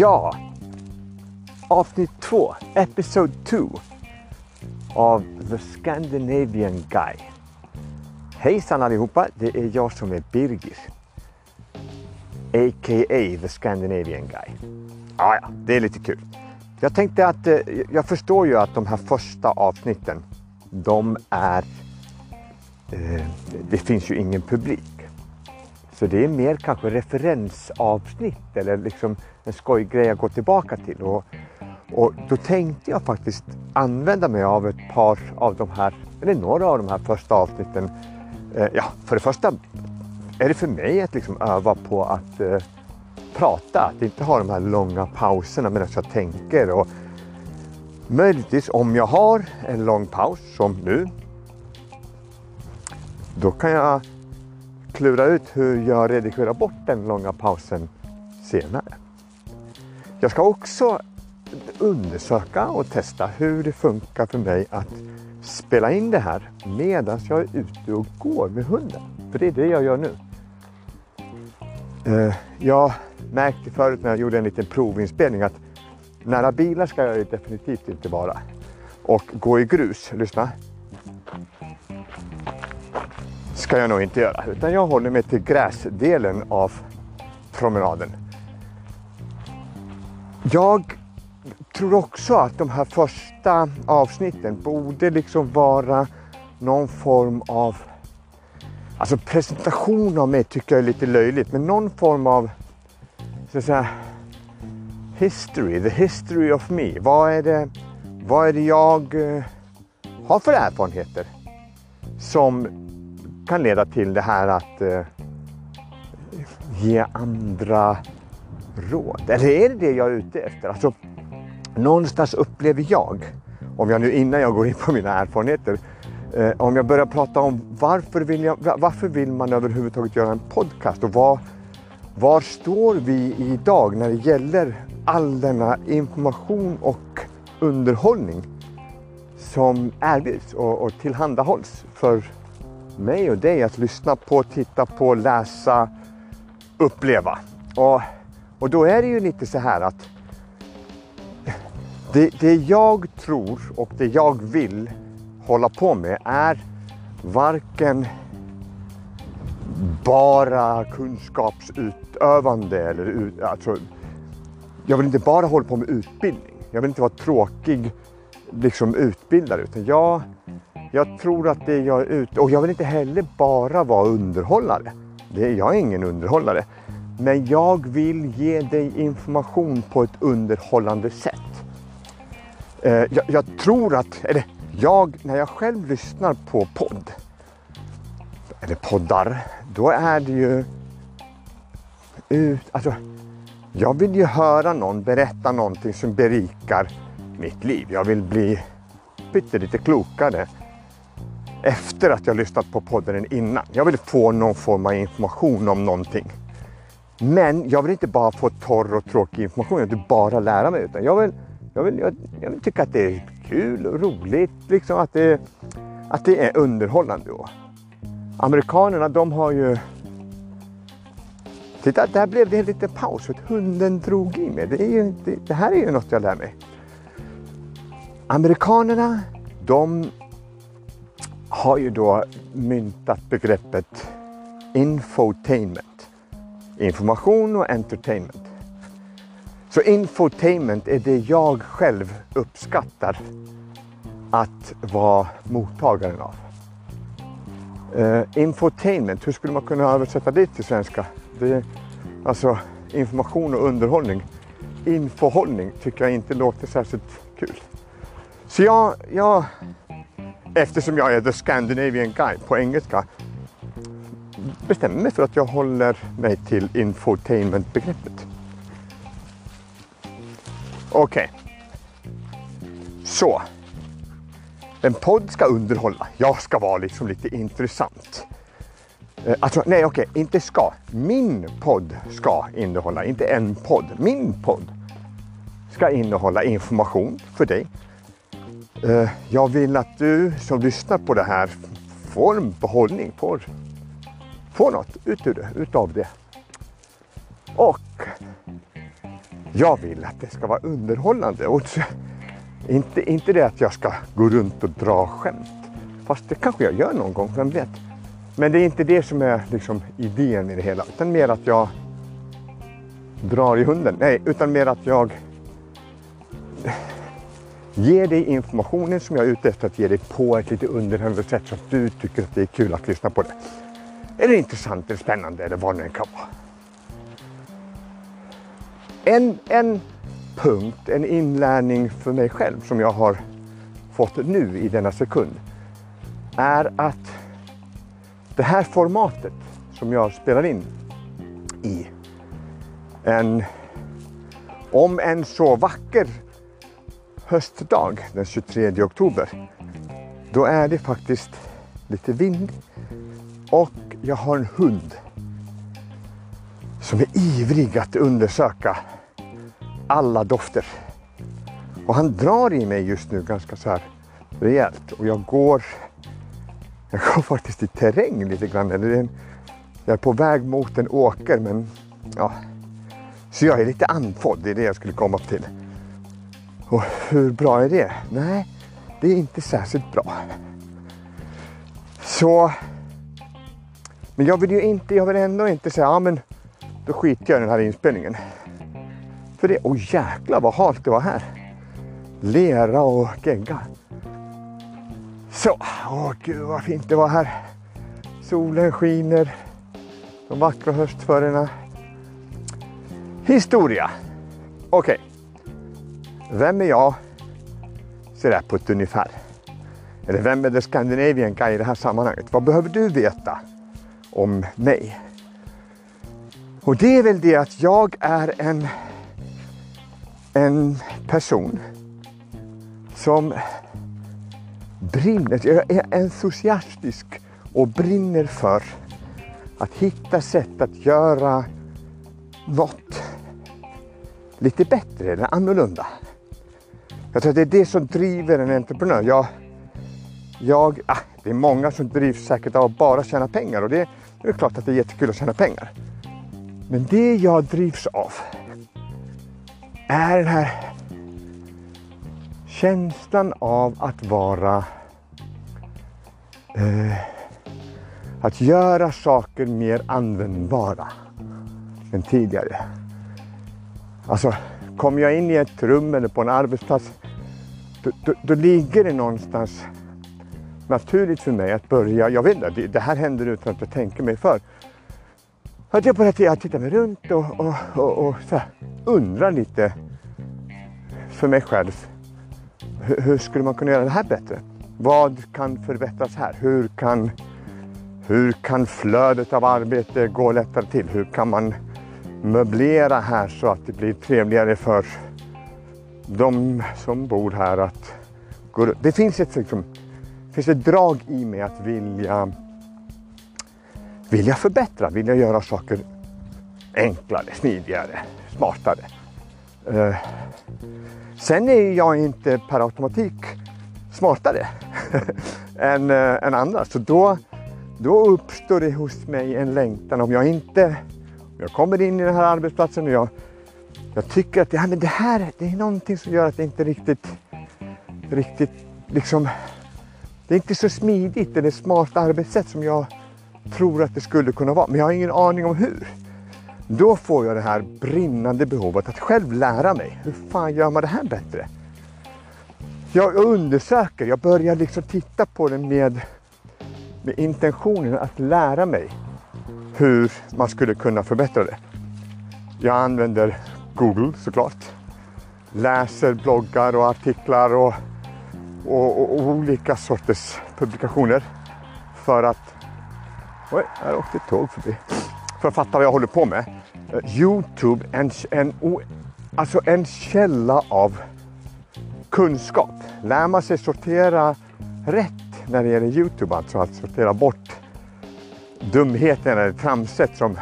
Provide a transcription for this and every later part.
Ja, avsnitt två, episode 2 av The Scandinavian Guy. Hejsan allihopa, det är jag som är Birgir. A.k.a. The Scandinavian Guy. Ah, ja, det är lite kul. Jag tänkte att, eh, jag förstår ju att de här första avsnitten, de är, eh, det finns ju ingen publik. Så det är mer kanske referensavsnitt eller liksom en skojgrej att gå tillbaka till. Och, och då tänkte jag faktiskt använda mig av ett par av de här, eller några av de här första avsnitten. Eh, ja, för det första är det för mig att liksom öva på att eh, prata, att inte ha de här långa pauserna medan jag tänker. Och möjligtvis om jag har en lång paus som nu, då kan jag klura ut hur jag redigerar bort den långa pausen senare. Jag ska också undersöka och testa hur det funkar för mig att spela in det här medan jag är ute och går med hunden. För det är det jag gör nu. Eh, jag märkte förut när jag gjorde en liten provinspelning att nära bilar ska jag definitivt inte vara. Och gå i grus, lyssna. Ska jag nog inte göra, utan jag håller mig till gräsdelen av promenaden. Jag tror också att de här första avsnitten borde liksom vara någon form av Alltså presentation av mig tycker jag är lite löjligt, men någon form av så att säga, history, the history of me. Vad är det, vad är det jag eh, har för erfarenheter som kan leda till det här att eh, ge andra råd? Eller är det det jag är ute efter? Alltså, någonstans upplever jag, om jag nu innan jag går in på mina erfarenheter, eh, om jag börjar prata om varför vill, jag, varför vill man överhuvudtaget göra en podcast och vad, var står vi idag när det gäller all denna information och underhållning som erbjuds och, och tillhandahålls för mig och dig att lyssna på, titta på, läsa, uppleva. Och, och då är det ju lite så här att det, det jag tror och det jag vill hålla på med är varken bara kunskapsutövande eller alltså, jag vill inte bara hålla på med utbildning. Jag vill inte vara tråkig liksom utbildare utan jag, jag tror att det jag är ute och jag vill inte heller bara vara underhållare. Det, jag är ingen underhållare. Men jag vill ge dig information på ett underhållande sätt. Eh, jag, jag, tror att, eller jag, när jag själv lyssnar på podd, eller poddar, då är det ju ut, alltså, jag vill ju höra någon berätta någonting som berikar mitt liv. Jag vill bli pyttelite klokare efter att jag lyssnat på podden innan. Jag vill få någon form av information om någonting. Men jag vill inte bara få torr och tråkig information, jag vill inte bara lära mig utan jag vill, jag vill, jag, jag vill tycka att det är kul och roligt, liksom att det, att det är underhållande. Då. Amerikanerna de har ju... Titta, där blev det en liten paus för att hunden drog i mig. Det, är ju, det, det här är ju något jag lär mig. Amerikanerna, de har ju då myntat begreppet infotainment. Information och entertainment. Så infotainment är det jag själv uppskattar att vara mottagaren av. Uh, infotainment, hur skulle man kunna översätta det till svenska? Det är, alltså information och underhållning. Infohållning tycker jag inte låter särskilt kul. Så jag, jag eftersom jag är the Scandinavian guy på engelska bestämmer mig för att jag håller mig till infotainment-begreppet. Okej. Okay. Så. En podd ska underhålla. Jag ska vara liksom lite intressant. Eh, alltså, nej okej, okay. inte ska. Min podd ska innehålla, inte en podd. Min podd ska innehålla information för dig. Eh, jag vill att du som lyssnar på det här får en behållning, får får något ut ur det, utav det. Och jag vill att det ska vara underhållande. Och inte, inte det att jag ska gå runt och dra skämt. Fast det kanske jag gör någon gång, vem vet. Men det är inte det som är liksom idén i det hela. Utan mer att jag drar i hunden. Nej, utan mer att jag ger dig informationen som jag är ute efter att ge dig på ett lite underhållande sätt så att du tycker att det är kul att lyssna på det. Eller intressant eller spännande eller vad det än kan vara. En, en punkt, en inlärning för mig själv som jag har fått nu i denna sekund är att det här formatet som jag spelar in i en, om en så vacker höstdag den 23 oktober, då är det faktiskt lite vind och jag har en hund som är ivrig att undersöka alla dofter. Och han drar i mig just nu ganska så här rejält och jag går, jag går faktiskt i terräng lite grann. Eller en, jag är på väg mot en åker men ja, så jag är lite andfådd, det är det jag skulle komma till. Och hur bra är det? Nej, det är inte särskilt bra. Så, men jag vill ju inte, jag vill ändå inte säga, ja men då skiter jag i den här inspelningen. För det, Oj, oh jäklar vad halt det var här. Lera och gegga. Så, åh gud vad fint det var här. Solen skiner. De vackra höstförena. Historia. Okej. Okay. Vem är jag? Sådär på ett ungefär. Eller vem är The Scandinavian Guy i det här sammanhanget? Vad behöver du veta om mig? Och det är väl det att jag är en, en person som brinner, jag är entusiastisk och brinner för att hitta sätt att göra något lite bättre eller annorlunda. Jag tror att det är det som driver en entreprenör. Jag, jag, ah, det är många som drivs säkert av att bara tjäna pengar och det, det är klart att det är jättekul att tjäna pengar. Men det jag drivs av är den här känslan av att vara eh, att göra saker mer användbara än tidigare. Alltså, kommer jag in i ett rum eller på en arbetsplats då, då, då ligger det någonstans naturligt för mig att börja, jag vet inte, det, det här händer utan att jag tänker mig för. Att jag börjar titta mig runt och, och, och, och här, undrar lite för mig själv. Hur, hur, skulle man kunna göra det här bättre? Vad kan förbättras här? Hur kan, hur kan flödet av arbete gå lättare till? Hur kan man möblera här så att det blir trevligare för de som bor här att gå? Det finns ett, liksom, finns ett drag i mig att vilja vilja förbättra, vilja göra saker enklare, smidigare, smartare. Uh, sen är jag inte per automatik smartare än, uh, än andra. Så då, då uppstår det hos mig en längtan om jag inte, om jag kommer in i den här arbetsplatsen och jag, jag tycker att ja, men det här det är någonting som gör att det inte riktigt, riktigt liksom, det är inte så smidigt eller smart arbetssätt som jag tror att det skulle kunna vara, men jag har ingen aning om hur. Då får jag det här brinnande behovet att själv lära mig. Hur fan gör man det här bättre? Jag undersöker, jag börjar liksom titta på det med, med intentionen att lära mig hur man skulle kunna förbättra det. Jag använder Google såklart. Läser bloggar och artiklar och, och, och olika sorters publikationer för att Oj, här åkte ett tåg förbi. För att fatta vad jag håller på med. Eh, Youtube, en, en, alltså en källa av kunskap. Lär man sig sortera rätt när det gäller Youtube, alltså att sortera bort dumheterna eller tramset som,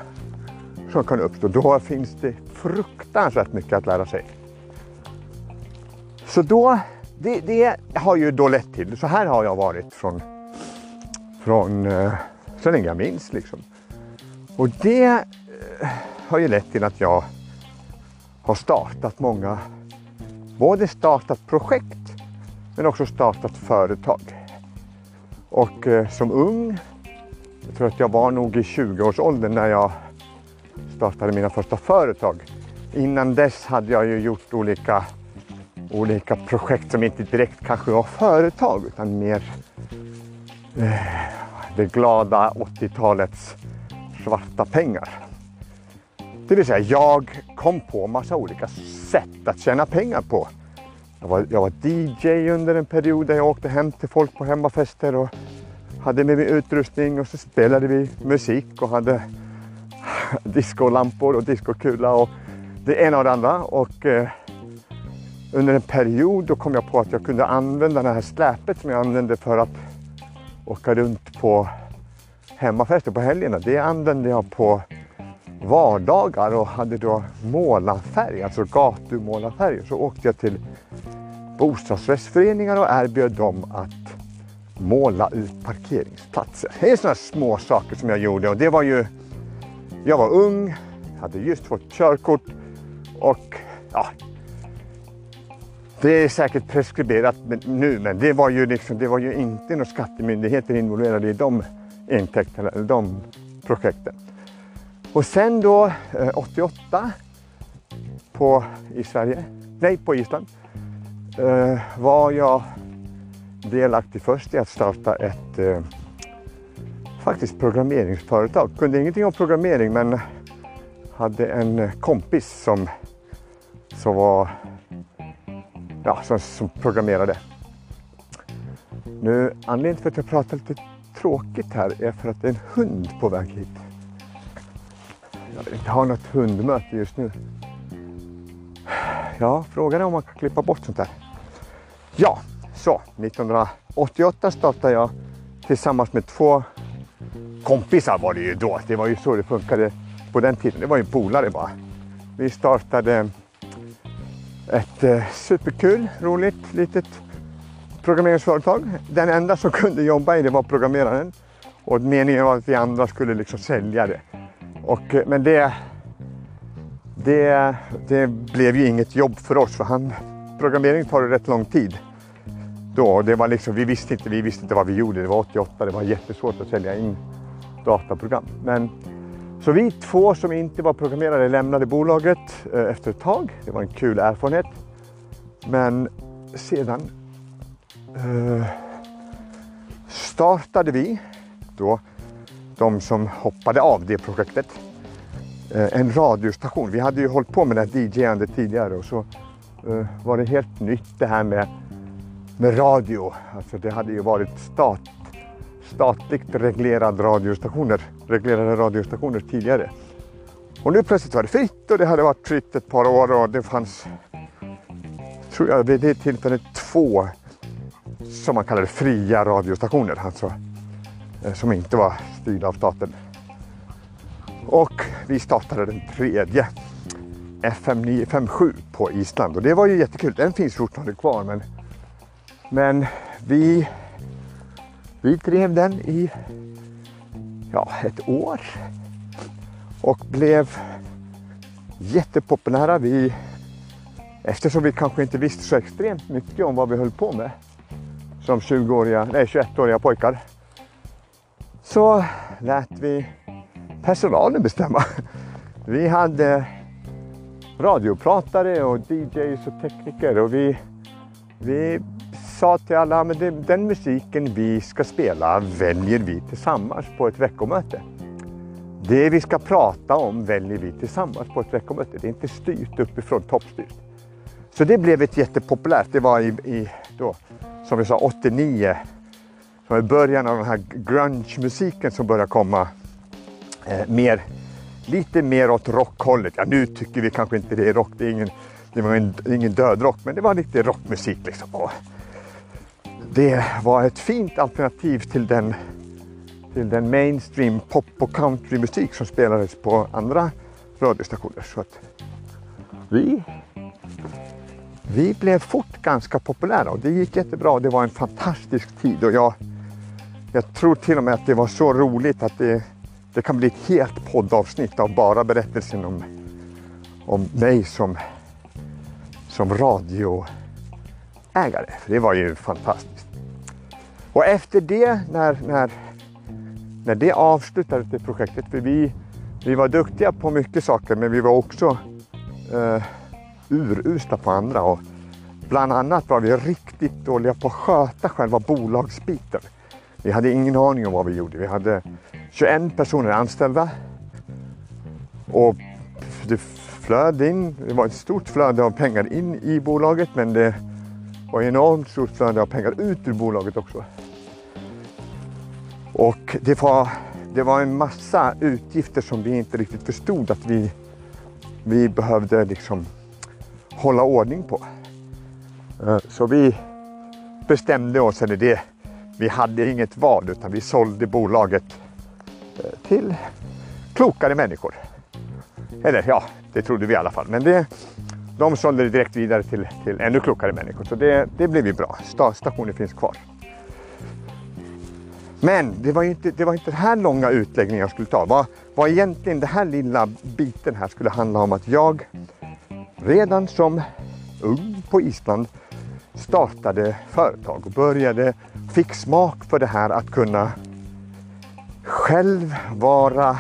som kan uppstå, då finns det fruktansvärt mycket att lära sig. Så då, det, det har ju då lett till, så här har jag varit från, från eh, så länge jag minns liksom. Och det eh, har ju lett till att jag har startat många, både startat projekt men också startat företag. Och eh, som ung, jag tror att jag var nog i 20-årsåldern när jag startade mina första företag. Innan dess hade jag ju gjort olika, olika projekt som inte direkt kanske var företag utan mer eh, det glada 80-talets svarta pengar. Det vill säga jag kom på massa olika sätt att tjäna pengar på. Jag var, jag var DJ under en period där jag åkte hem till folk på hemmafester och hade med mig utrustning och så spelade vi musik och hade discolampor och discokula och det ena och det andra. Och eh, under en period då kom jag på att jag kunde använda det här släpet som jag använde för att åka runt på hemmafester på helgerna. Det använde jag på vardagar och hade då målarfärg, alltså gatumålarfärg. Så åkte jag till bostadsrättsföreningar och erbjöd dem att måla ut parkeringsplatser. Det är sådana små saker som jag gjorde och det var ju, jag var ung, hade just fått körkort och ja, det är säkert preskriberat nu men det var ju, liksom, det var ju inte några skattemyndigheter involverade i de intäkterna eller de projekten. Och sen då eh, 88 på, i Sverige, nej på Island, eh, var jag delaktig först i att starta ett eh, faktiskt programmeringsföretag. Kunde ingenting om programmering men hade en eh, kompis som, som var ja, som, som programmerade. Nu, anledningen till att jag pratar lite tråkigt här är för att det är en hund på väg hit. Jag vill inte ha något hundmöte just nu. Ja, frågan är om man kan klippa bort sånt här. Ja, så 1988 startade jag tillsammans med två kompisar var det ju då. Det var ju så det funkade på den tiden. Det var ju polare bara. Vi startade ett eh, superkul, roligt litet programmeringsföretag. Den enda som kunde jobba i det var programmeraren. Och meningen var att vi andra skulle liksom sälja det. Och, eh, men det, det, det blev ju inget jobb för oss för han, programmering tar rätt lång tid. Då, det var liksom, vi, visste inte, vi visste inte vad vi gjorde, det var 88, det var jättesvårt att sälja in dataprogram. Men, så vi två som inte var programmerare lämnade bolaget eh, efter ett tag. Det var en kul erfarenhet. Men sedan eh, startade vi då de som hoppade av det projektet. Eh, en radiostation. Vi hade ju hållit på med det här DJ-andet tidigare och så eh, var det helt nytt det här med, med radio. Alltså det hade ju varit stat, statligt reglerad radiostationer, reglerade radiostationer tidigare. Och nu plötsligt var det fritt och det hade varit fritt ett par år och det fanns, tror jag vid det tillfället, två som man kallade fria radiostationer. Alltså eh, som inte var styrda av staten. Och vi startade den tredje FM 957 på Island och det var ju jättekul. Den finns fortfarande kvar men, men vi, vi drev den i ja, ett år och blev jättepopulära. Vi, eftersom vi kanske inte visste så extremt mycket om vad vi höll på med som 20-åriga, nej 21-åriga pojkar så lät vi personalen bestämma. Vi hade radiopratare och DJs och tekniker och vi, vi sa till alla att den musiken vi ska spela väljer vi tillsammans på ett veckomöte. Det vi ska prata om väljer vi tillsammans på ett veckomöte. Det är inte styrt uppifrån, toppstyrt. Så det blev ett jättepopulärt. Det var i, i då, som vi sa 89 som i början av den här grunge-musiken som började komma eh, mer, lite mer åt rockhållet. Ja, nu tycker vi kanske inte det är rock, det är ingen, det var ingen dödrock, men det var lite rockmusik liksom. Och det var ett fint alternativ till den, till den mainstream pop och countrymusik som spelades på andra radiostationer. Så att vi vi blev fort ganska populära och det gick jättebra. Det var en fantastisk tid och jag jag tror till och med att det var så roligt att det det kan bli ett helt poddavsnitt av bara berättelsen om, om mig som, som radioägare. För det var ju fantastiskt. Och efter det, när, när, när det avslutades, det projektet, för vi, vi var duktiga på mycket saker men vi var också eh, urusla på andra. Och bland annat var vi riktigt dåliga på att sköta själva bolagsbiten. Vi hade ingen aning om vad vi gjorde. Vi hade 21 personer anställda. Och det flöd in, det var ett stort flöde av pengar in i bolaget men det och enormt stort flöde av pengar ut ur bolaget också. Och det var, det var en massa utgifter som vi inte riktigt förstod att vi, vi behövde liksom hålla ordning på. Eh, så vi bestämde oss, eller det, vi hade inget val utan vi sålde bolaget eh, till klokare människor. Eller ja, det trodde vi i alla fall. Men det, de sålde det direkt vidare till, till ännu klokare människor. Så det, det blev ju bra. Stationen finns kvar. Men det var inte, det var inte den här långa utläggningen jag skulle ta. Vad, vad egentligen den här lilla biten här skulle handla om att jag redan som ung på Island startade företag och började, fick smak för det här att kunna själv vara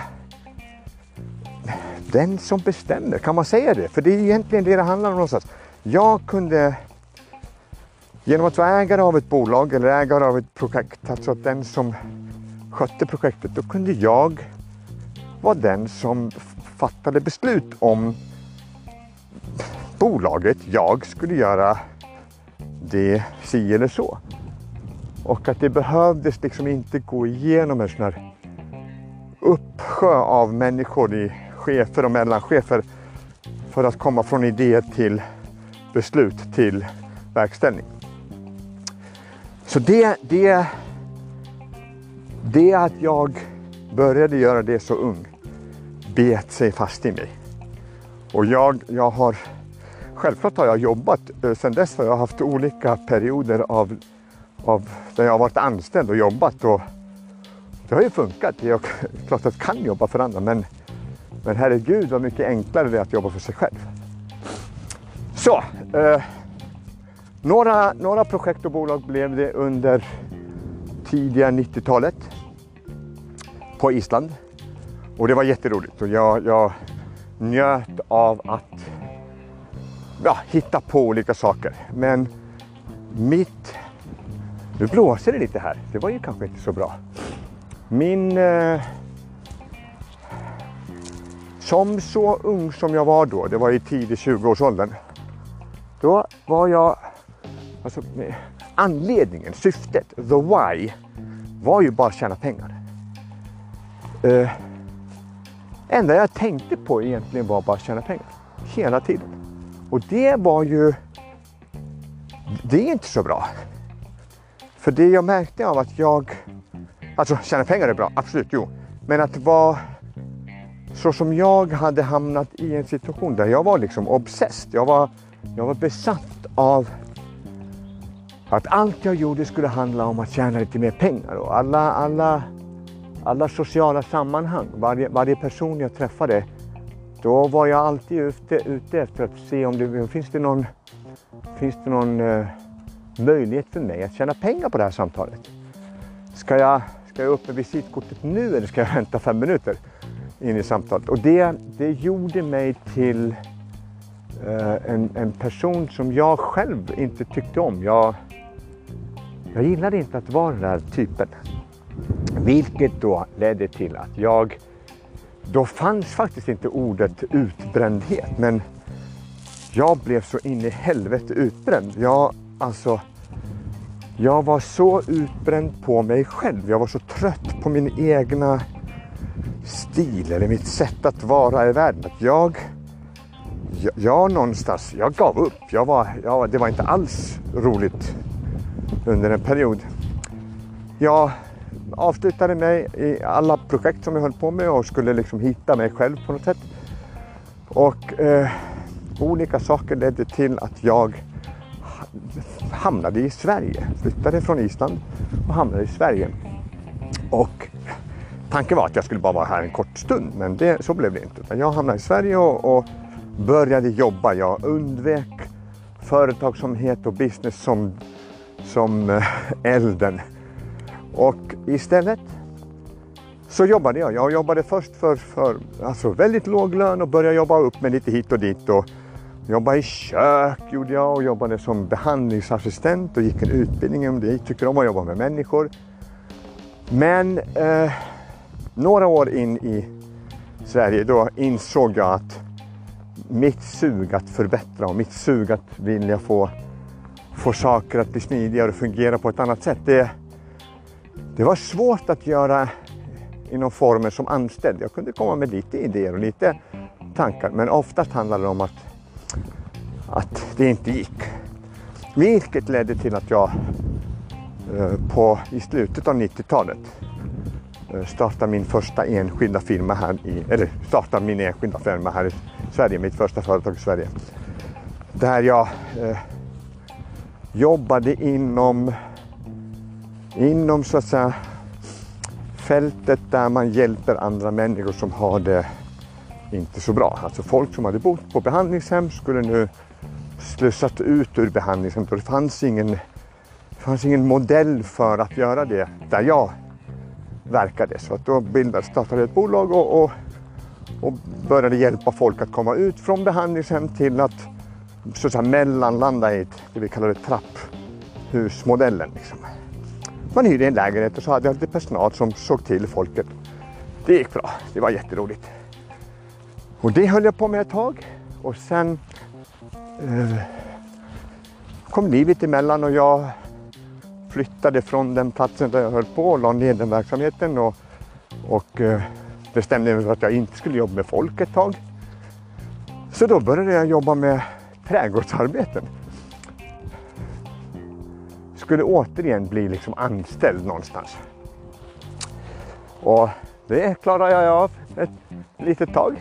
den som bestämmer. Kan man säga det? För det är egentligen det det handlar om någonstans. Jag kunde genom att vara ägare av ett bolag eller ägare av ett projekt, alltså den som skötte projektet, då kunde jag vara den som fattade beslut om bolaget, jag skulle göra det si eller så. Och att det behövdes liksom inte gå igenom en sån här uppsjö av människor i chefer och mellanchefer för att komma från idé till beslut till verkställning. Så det, det, det att jag började göra det så ung bet sig fast i mig. Och jag, jag har Självklart har jag jobbat. Eh, sen dess har jag haft olika perioder av, av där jag har varit anställd och jobbat. Och det har ju funkat. Det är klart att jag kan jobba för andra men, men herregud vad mycket enklare det är att jobba för sig själv. Så, eh, några, några projekt och bolag blev det under tidiga 90-talet på Island. Och det var jätteroligt och jag, jag njöt av att ja, hitta på olika saker. Men mitt... Nu blåser det lite här. Det var ju kanske inte så bra. Min... Eh, som så ung som jag var då, det var i tidig 20-årsåldern. Då var jag... Alltså, anledningen, syftet, the why, var ju bara att tjäna pengar. Eh, enda jag tänkte på egentligen var bara att tjäna pengar. Hela tiden. Och det var ju... Det är inte så bra. För det jag märkte av att jag... Alltså tjäna pengar är bra, absolut, jo. Men att vara så som jag hade hamnat i en situation där jag var liksom obsessed. Jag var, jag var besatt av att allt jag gjorde skulle handla om att tjäna lite mer pengar. Och alla, alla, alla sociala sammanhang, varje, varje person jag träffade då var jag alltid ute, ute efter att se om det finns det någon, finns det någon uh, möjlighet för mig att tjäna pengar på det här samtalet. Ska jag, ska jag upp med visitkortet nu eller ska jag vänta fem minuter in i samtalet? Och det, det gjorde mig till eh, en, en person som jag själv inte tyckte om. Jag, jag gillade inte att vara den där typen. Vilket då ledde till att jag då fanns faktiskt inte ordet utbrändhet. Men jag blev så in i helvete utbränd. Jag, alltså, jag var så utbränd på mig själv. Jag var så trött på min egna stil eller mitt sätt att vara i världen. Att jag, jag, jag någonstans, jag gav upp. Jag var, jag, det var inte alls roligt under en period. Jag avslutade mig i alla projekt som jag höll på med och skulle liksom hitta mig själv på något sätt. Och eh, olika saker ledde till att jag hamnade i Sverige. Flyttade från Island och hamnade i Sverige. Och tanken var att jag skulle bara vara här en kort stund, men det, så blev det inte. Utan jag hamnade i Sverige och, och började jobba. Jag undvek företagsamhet och business som, som eh, elden. Och istället så jobbade jag. Jag jobbade först för, för alltså väldigt låg lön och började jobba upp med lite hit och dit. Och jobbade i kök gjorde jag och jobbade som behandlingsassistent och gick en utbildning om det. Tycker om att jobba med människor. Men eh, några år in i Sverige då insåg jag att mitt sug att förbättra och mitt sug att vilja få, få saker att bli smidigare och fungera på ett annat sätt. Det, det var svårt att göra inom former som anställd. Jag kunde komma med lite idéer och lite tankar men oftast handlade det om att, att det inte gick. Vilket ledde till att jag eh, på, i slutet av 90-talet Eh, starta startade min första enskilda firma här i, eller starta min enskilda firma här i Sverige, mitt första företag i Sverige. Där jag eh, jobbade inom, inom så att säga fältet där man hjälper andra människor som har det inte så bra. Alltså folk som hade bott på behandlingshem skulle nu slussat ut ur behandlingshemmet och det fanns ingen, det fanns ingen modell för att göra det där jag verkade. Så att då bildade, startade ett bolag och, och, och började hjälpa folk att komma ut från behandlingshem till att så att säga, mellanlanda i ett, det vi kallar trapphusmodellen. Liksom. Man hyrde en lägenhet och så hade jag lite personal som såg till folket. Det gick bra, det var jätteroligt. Och det höll jag på med ett tag och sen eh, kom livet emellan och jag flyttade från den platsen där jag höll på och la ner den verksamheten och, och eh, bestämde mig för att jag inte skulle jobba med folk ett tag. Så då började jag jobba med trädgårdsarbeten skulle återigen bli liksom anställd någonstans. Och det klarade jag av ett litet tag.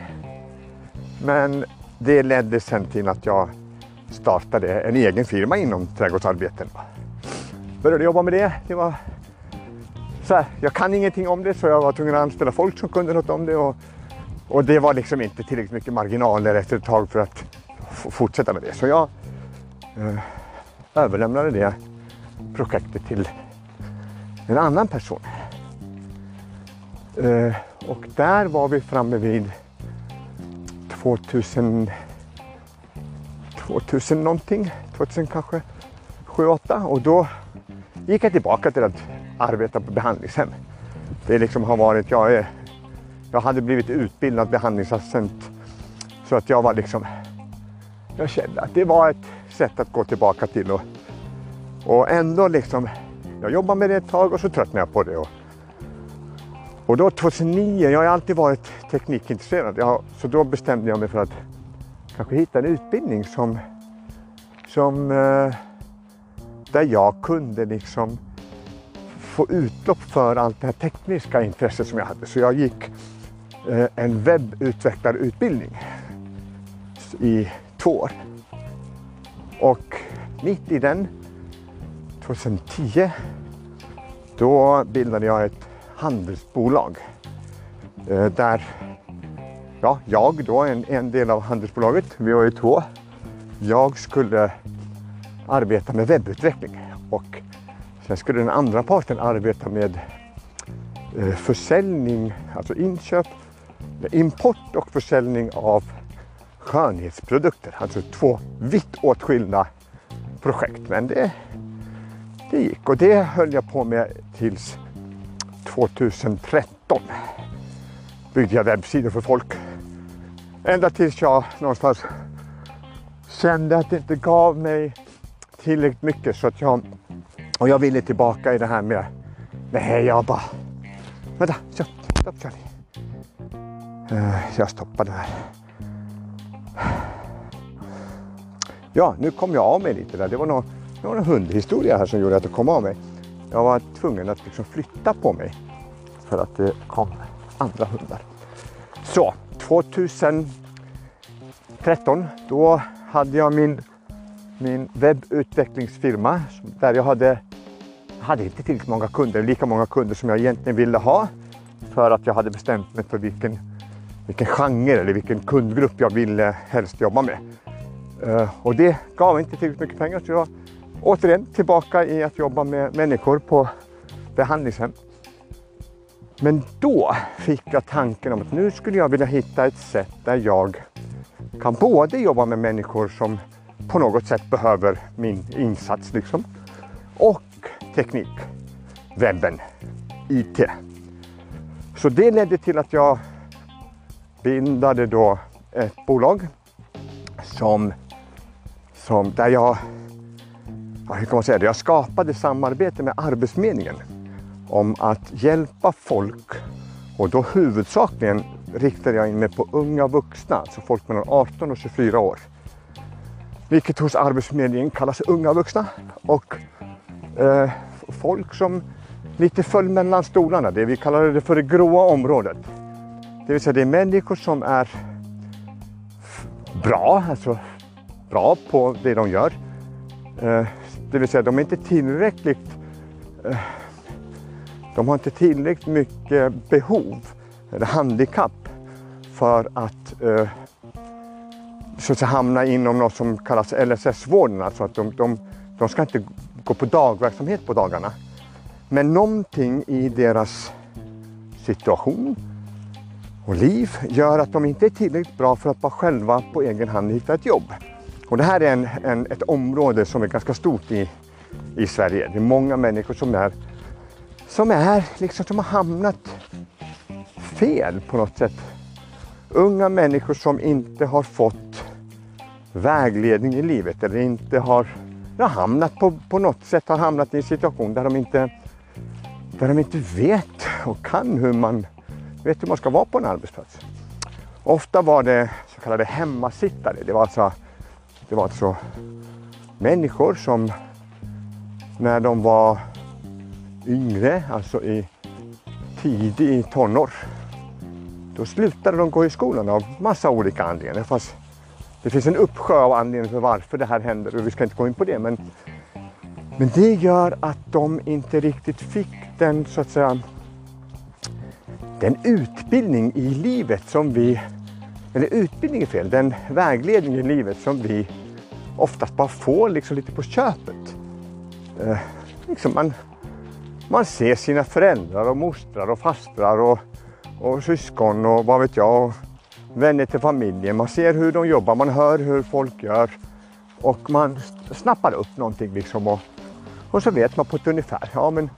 Men det ledde sen till att jag startade en egen firma inom trädgårdsarbeten. Började jobba med det. det var så här, jag kan ingenting om det så jag var tvungen att anställa folk som kunde något om det. Och, och det var liksom inte tillräckligt mycket marginaler efter ett tag för att fortsätta med det. Så jag eh, överlämnade det projektet till en annan person. Eh, och där var vi framme vid 2000, 2000 någonting, 2000 kanske 7-8 och då gick jag tillbaka till att arbeta på behandlingshem. Det liksom har varit, jag, är, jag hade blivit utbildad behandlingsassistent så att jag var liksom, jag kände att det var ett sätt att gå tillbaka till och och ändå liksom, jag jobbade med det ett tag och så tröttnade jag på det. Och, och då 2009, jag har alltid varit teknikintresserad, jag, så då bestämde jag mig för att kanske hitta en utbildning som, som eh, där jag kunde liksom få utlopp för allt det här tekniska intresset som jag hade. Så jag gick eh, en webbutvecklarutbildning i två år. Och mitt i den 2010 då bildade jag ett handelsbolag eh, där ja, jag då, en, en del av handelsbolaget, vi var ju två, jag skulle arbeta med webbutveckling och sen skulle den andra parten arbeta med eh, försäljning, alltså inköp, import och försäljning av skönhetsprodukter. Alltså två vitt åtskilda projekt. Men det det gick och det höll jag på med tills 2013. Byggde jag webbsidor för folk. Ända tills jag någonstans kände att det inte gav mig tillräckligt mycket så att jag och jag ville tillbaka i det här med nej jag bara vänta stopp, stopp Charlie. Uh, jag det här. Ja, nu kom jag av mig lite där. Det var någon det var hundhistoria här som gjorde att jag kom av mig. Jag var tvungen att liksom flytta på mig för att det kom andra hundar. Så 2013 då hade jag min, min webbutvecklingsfirma där jag hade, hade inte tillräckligt många kunder, lika många kunder som jag egentligen ville ha. för att jag hade bestämt mig för vilken, vilken genre eller vilken kundgrupp jag ville helst jobba med. Eh, och det gav inte tillräckligt mycket pengar så jag återigen tillbaka i att jobba med människor på behandlingshem. Men då fick jag tanken om att nu skulle jag vilja hitta ett sätt där jag kan både jobba med människor som på något sätt behöver min insats liksom. Och teknik, webben, IT. Så det ledde till att jag bildade då ett bolag som, som där jag, hur kan man säga det, jag skapade samarbete med Arbetsförmedlingen om att hjälpa folk. Och då huvudsakligen riktade jag in mig på unga vuxna, alltså folk mellan 18 och 24 år. Vilket hos Arbetsförmedlingen kallas unga vuxna och eh, folk som lite föll mellan stolarna, det vi kallar det för det gråa området. Det vill säga det är människor som är bra, alltså bra på det de gör. Eh, det vill säga de är inte tillräckligt eh, de har inte tillräckligt mycket behov eller handikapp för att eh, så att säga, hamna inom något som kallas LSS-vården. Alltså att de, de, de ska inte gå på dagverksamhet på dagarna. Men någonting i deras situation och liv gör att de inte är tillräckligt bra för att bara själva på egen hand hitta ett jobb. Och det här är en, en, ett område som är ganska stort i, i Sverige. Det är många människor som är som är liksom som har hamnat fel på något sätt. Unga människor som inte har fått vägledning i livet eller inte har har hamnat på, på något sätt har hamnat i en situation där de inte där de inte vet och kan hur man vet hur man ska vara på en arbetsplats. Ofta var det så kallade hemmasittare. Det var alltså, det var alltså människor som när de var yngre, alltså i tidig tonår, då slutade de gå i skolan av massa olika anledningar. Fast det finns en uppsjö av anledningar för varför det här händer och vi ska inte gå in på det. Men, men det gör att de inte riktigt fick den så att säga den utbildning i livet som vi, eller utbildning är fel, den vägledning i livet som vi oftast bara får liksom lite på köpet. Eh, liksom man, man ser sina föräldrar och mostrar och fastrar och, och syskon och vad vet jag, och vänner till familjen. Man ser hur de jobbar, man hör hur folk gör och man snappar upp någonting liksom och, och så vet man på ett ungefär. Ja, men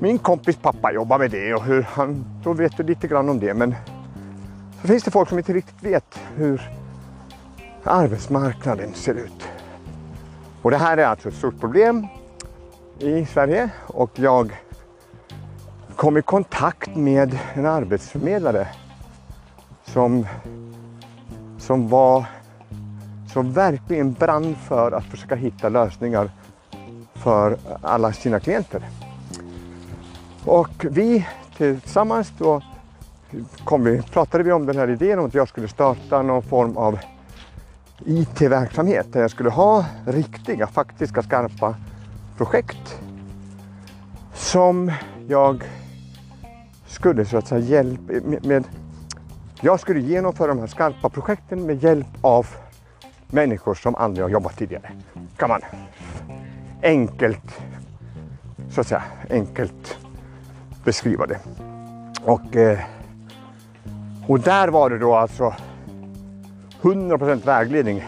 min kompis pappa jobbar med det och hur han, då vet du lite grann om det. Men så finns det folk som inte riktigt vet hur arbetsmarknaden ser ut. Och det här är alltså ett stort problem i Sverige och jag kom i kontakt med en arbetsförmedlare som, som var som verkligen brann för att försöka hitta lösningar för alla sina klienter. Och vi tillsammans då kom vi, pratade vi om den här idén om att jag skulle starta någon form av IT-verksamhet där jag skulle ha riktiga, faktiska, skarpa projekt som jag skulle så att säga hjälpa med, med jag skulle genomföra de här skarpa projekten med hjälp av människor som aldrig har jobbat tidigare. Kan man enkelt, så att säga, enkelt beskriva det. Och, eh, och där var det då alltså 100% vägledning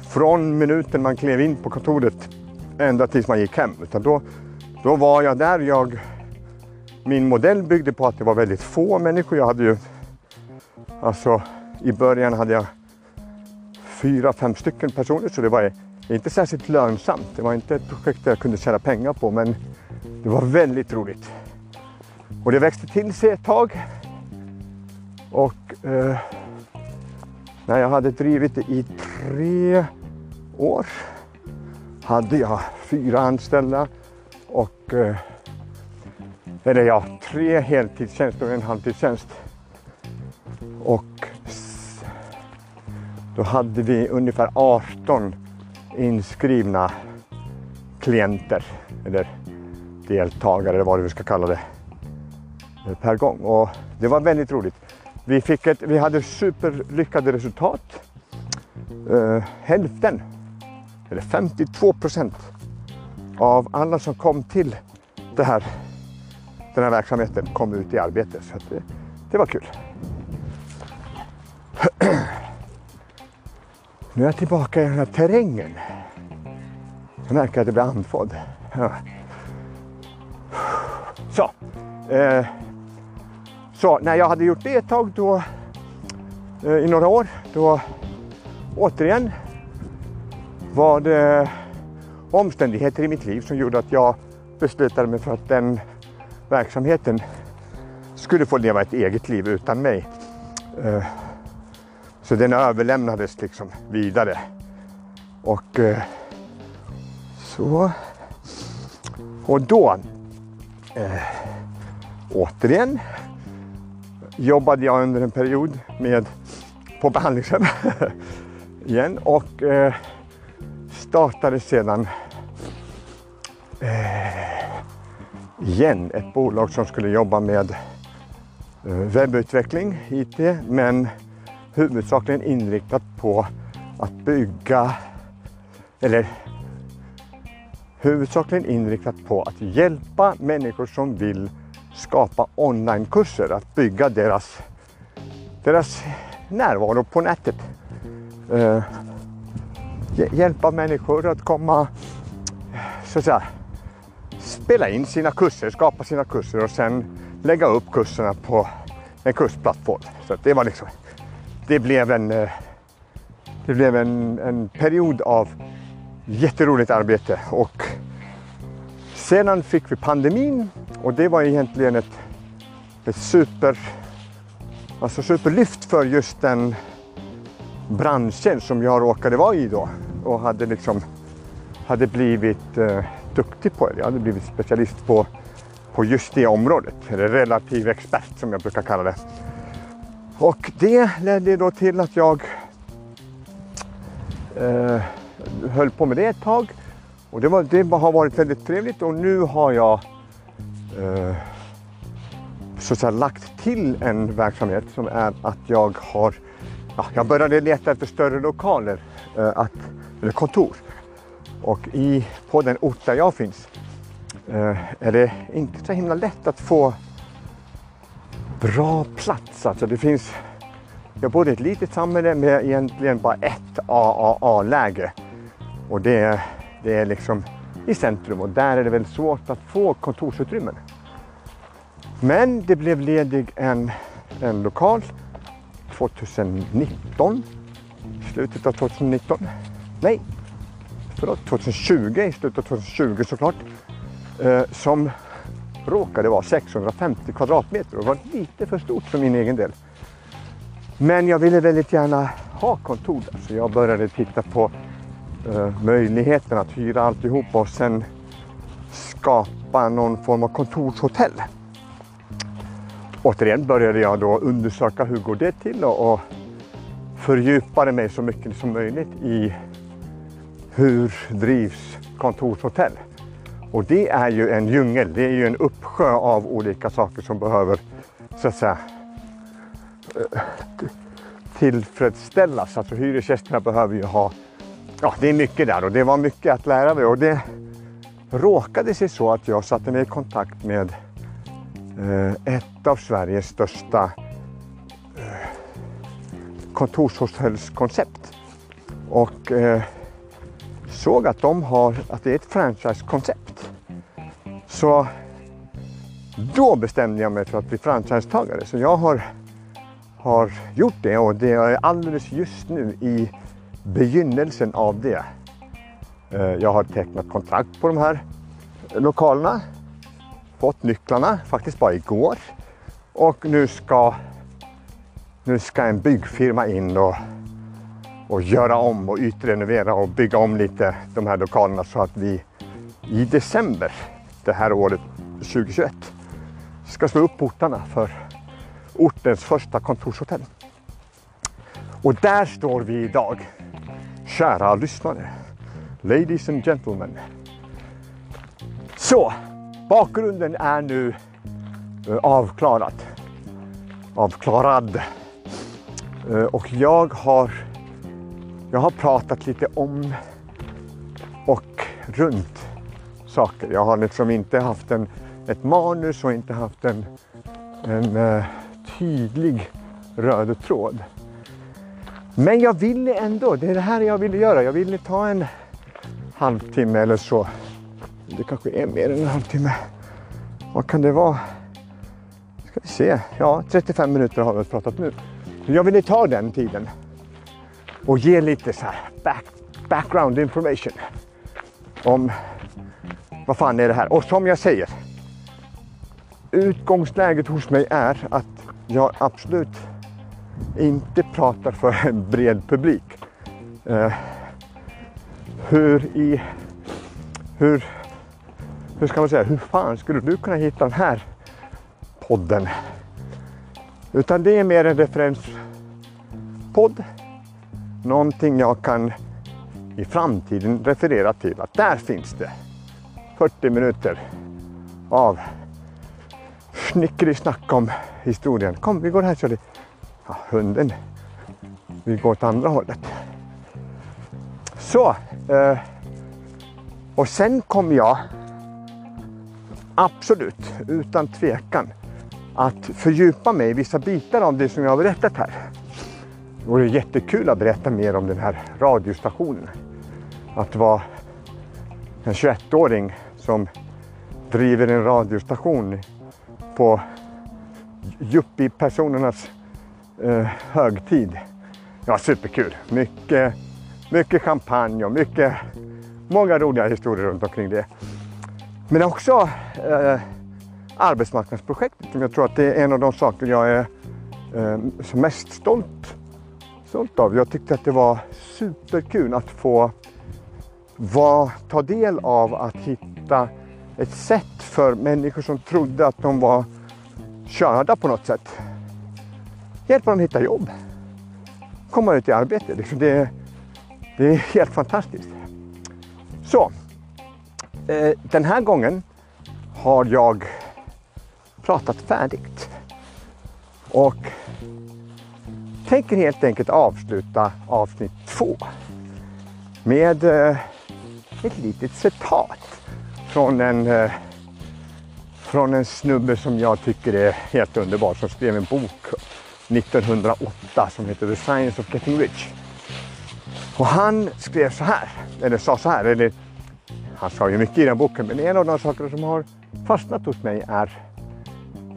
från minuten man klev in på kontoret ända tills man gick hem. Utan då, då var jag där. Jag, min modell byggde på att det var väldigt få människor. Jag hade ju, alltså i början hade jag fyra, fem stycken personer så det var inte särskilt lönsamt. Det var inte ett projekt jag kunde tjäna pengar på men det var väldigt roligt. Och det växte till sig ett tag. Och eh, när jag hade drivit det i tre år hade jag fyra anställda och eh, eller ja, tre heltidstjänster och en halvtidstjänst. Och då hade vi ungefär 18 inskrivna klienter eller deltagare eller vad vi ska kalla det. per gång och det var väldigt roligt. Vi, fick ett, vi hade superlyckade resultat. Uh, hälften, eller 52 procent av alla som kom till det här, den här verksamheten kom ut i arbete. Så det, det var kul. Nu är jag tillbaka i den här terrängen. Jag märker att jag blir andfådd. Så. Eh, så när jag hade gjort det ett tag då eh, i några år då återigen var det omständigheter i mitt liv som gjorde att jag beslutade mig för att den verksamheten skulle få leva ett eget liv utan mig. Eh, så den överlämnades liksom vidare. Och eh, så. Och då eh, återigen jobbade jag under en period med på behandlingshem igen och startade sedan igen ett bolag som skulle jobba med eh, webbutveckling, IT, men huvudsakligen inriktat på att bygga, eller huvudsakligen inriktat på att hjälpa människor som vill skapa onlinekurser, att bygga deras, deras närvaro på nätet. Eh, hjälpa människor att komma, så att säga, spela in sina kurser, skapa sina kurser och sen lägga upp kurserna på en kursplattform. Så det var liksom det blev en, eh, det blev en, en period av jätteroligt arbete och sedan fick vi pandemin och det var egentligen ett, ett super, alltså superlyft för just den branschen som jag råkade vara i då och hade liksom hade blivit eh, duktig på det. Jag hade blivit specialist på, på just det området, eller relativ expert som jag brukar kalla det. Och det ledde då till att jag eh, höll på med det ett tag. Och det, var, det har varit väldigt trevligt och nu har jag eh, så att säga, lagt till en verksamhet som är att jag har ja, jag började leta efter större lokaler, eh, att, eller kontor. Och i, på den ort där jag finns eh, är det inte så himla lätt att få bra plats. Alltså det finns, jag bor i ett litet samhälle med egentligen bara ett AAA-läge. Och det är, det är liksom i centrum och där är det väldigt svårt att få kontorsutrymmen. Men det blev ledig en, en lokal 2019, slutet av 2019. Nej, förlåt, 2020, i slutet av 2020 såklart. Eh, som råkade vara 650 kvadratmeter och var lite för stort för min egen del. Men jag ville väldigt gärna ha kontor där så jag började titta på eh, möjligheten att hyra alltihop och sen skapa någon form av kontorshotell. Återigen började jag då undersöka hur går det till och, och fördjupade mig så mycket som möjligt i hur drivs kontorshotell. Och det är ju en djungel, det är ju en uppsjö av olika saker som behöver så att säga eh, tillfredsställas. Alltså hyresgästerna behöver ju ha, ja det är mycket där och det var mycket att lära mig och det råkade sig så att jag satte mig i kontakt med eh, ett av Sveriges största eh, kontorshotellskoncept och eh, såg att de har, att det är ett franchisekoncept. Så då bestämde jag mig för att bli franchisetagare. Så jag har, har gjort det och det är alldeles just nu i begynnelsen av det. Eh, jag har tecknat kontrakt på de här lokalerna. Fått nycklarna faktiskt bara igår. Och nu ska, nu ska en byggfirma in och och göra om och ytrenovera och bygga om lite de här lokalerna så att vi i december det här året 2021 ska slå upp portarna för ortens första kontorshotell. Och där står vi idag. Kära lyssnare, ladies and gentlemen. Så, bakgrunden är nu eh, avklarad. Avklarad. Eh, och jag har, jag har pratat lite om och runt saker. Jag har liksom inte haft en, ett manus och inte haft en, en uh, tydlig röd tråd. Men jag ville ändå, det är det här jag ville göra. Jag ville ta en halvtimme eller så. Det kanske är mer än en halvtimme. Vad kan det vara? Ska vi se. Ja, 35 minuter har vi pratat nu. Jag ville ta den tiden och ge lite så här back, background information om vad fan är det här? Och som jag säger, utgångsläget hos mig är att jag absolut inte pratar för en bred publik. Uh, hur i... Hur... Hur ska man säga? Hur fan skulle du kunna hitta den här podden? Utan det är mer en referenspodd. Någonting jag kan i framtiden referera till att där finns det 40 minuter av snickeri-snack om historien. Kom, vi går här Charlie. Ja, hunden vill gå åt andra hållet. Så. Eh, och sen kommer jag absolut, utan tvekan, att fördjupa mig i vissa bitar av det som jag har berättat här. Det vore jättekul att berätta mer om den här radiostationen. Att vara en 21-åring som driver en radiostation på yuppie-personernas eh, högtid. Ja, superkul. Mycket, mycket champagne och mycket, många roliga historier runt omkring det. Men också eh, arbetsmarknadsprojektet som jag tror att det är en av de saker jag är eh, som mest stolt, stolt av. Jag tyckte att det var superkul att få var, ta del av att hitta ett sätt för människor som trodde att de var körda på något sätt. Hjälpa dem att hitta jobb. Komma ut i arbete. Liksom. Det, det är helt fantastiskt. Så, eh, den här gången har jag pratat färdigt. Och tänker helt enkelt avsluta avsnitt två med eh, ett litet citat från en, eh, från en snubbe som jag tycker är helt underbar som skrev en bok 1908 som heter The Science of Getting Rich. Och han skrev så här, eller sa så här, eller han sa ju mycket i den boken, men en av de saker som har fastnat hos mig är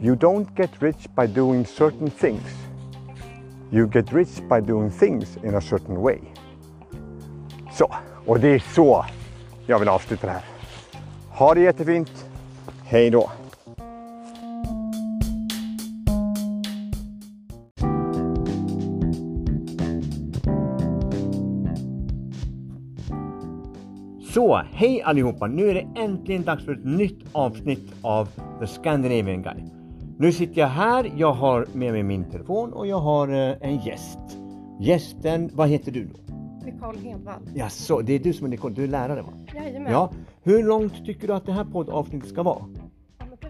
You don't get rich by doing certain things. You get rich by doing things in a certain way. Så, och det är så jag vill avsluta det här. Ha det jättefint. Hej då! Så, hej allihopa! Nu är det äntligen dags för ett nytt avsnitt av The Scandinavian Guide. Nu sitter jag här, jag har med mig min telefon och jag har eh, en gäst. Gästen, vad heter du då? Nicole Hedvall. Ja, så det är du som är Nicole, du är lärare va? Jajamän. Ja. Hur långt tycker du att det här poddavsnittet ska vara?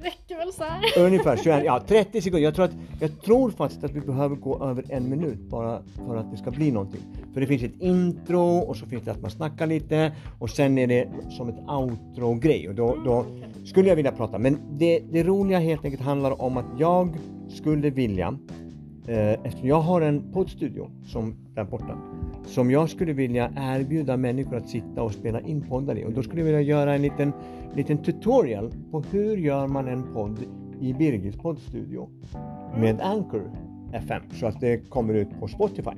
Räcker väl så här. Ungefär 21, ja 30 sekunder. Jag tror, att, jag tror faktiskt att vi behöver gå över en minut bara för att det ska bli någonting. För det finns ett intro och så finns det att man snackar lite och sen är det som ett outro-grej och då, då skulle jag vilja prata. Men det, det roliga helt enkelt handlar om att jag skulle vilja, eftersom jag har en poddstudio som där borta, som jag skulle vilja erbjuda människor att sitta och spela in poddar i. Och då skulle jag vilja göra en liten, liten tutorial på hur gör man en podd i Birgits poddstudio med Anchor FM så att det kommer ut på Spotify.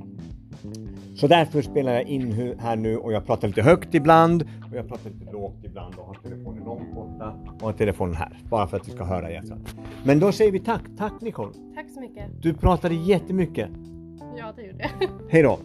Så därför spelar jag in här nu och jag pratar lite högt ibland och jag pratar lite lågt ibland och har telefonen långt borta och har telefonen här. Bara för att vi ska höra hjärtat. Men då säger vi tack. Tack Nicole. Tack så mycket. Du pratade jättemycket. Ja, det gjorde jag. Hej då.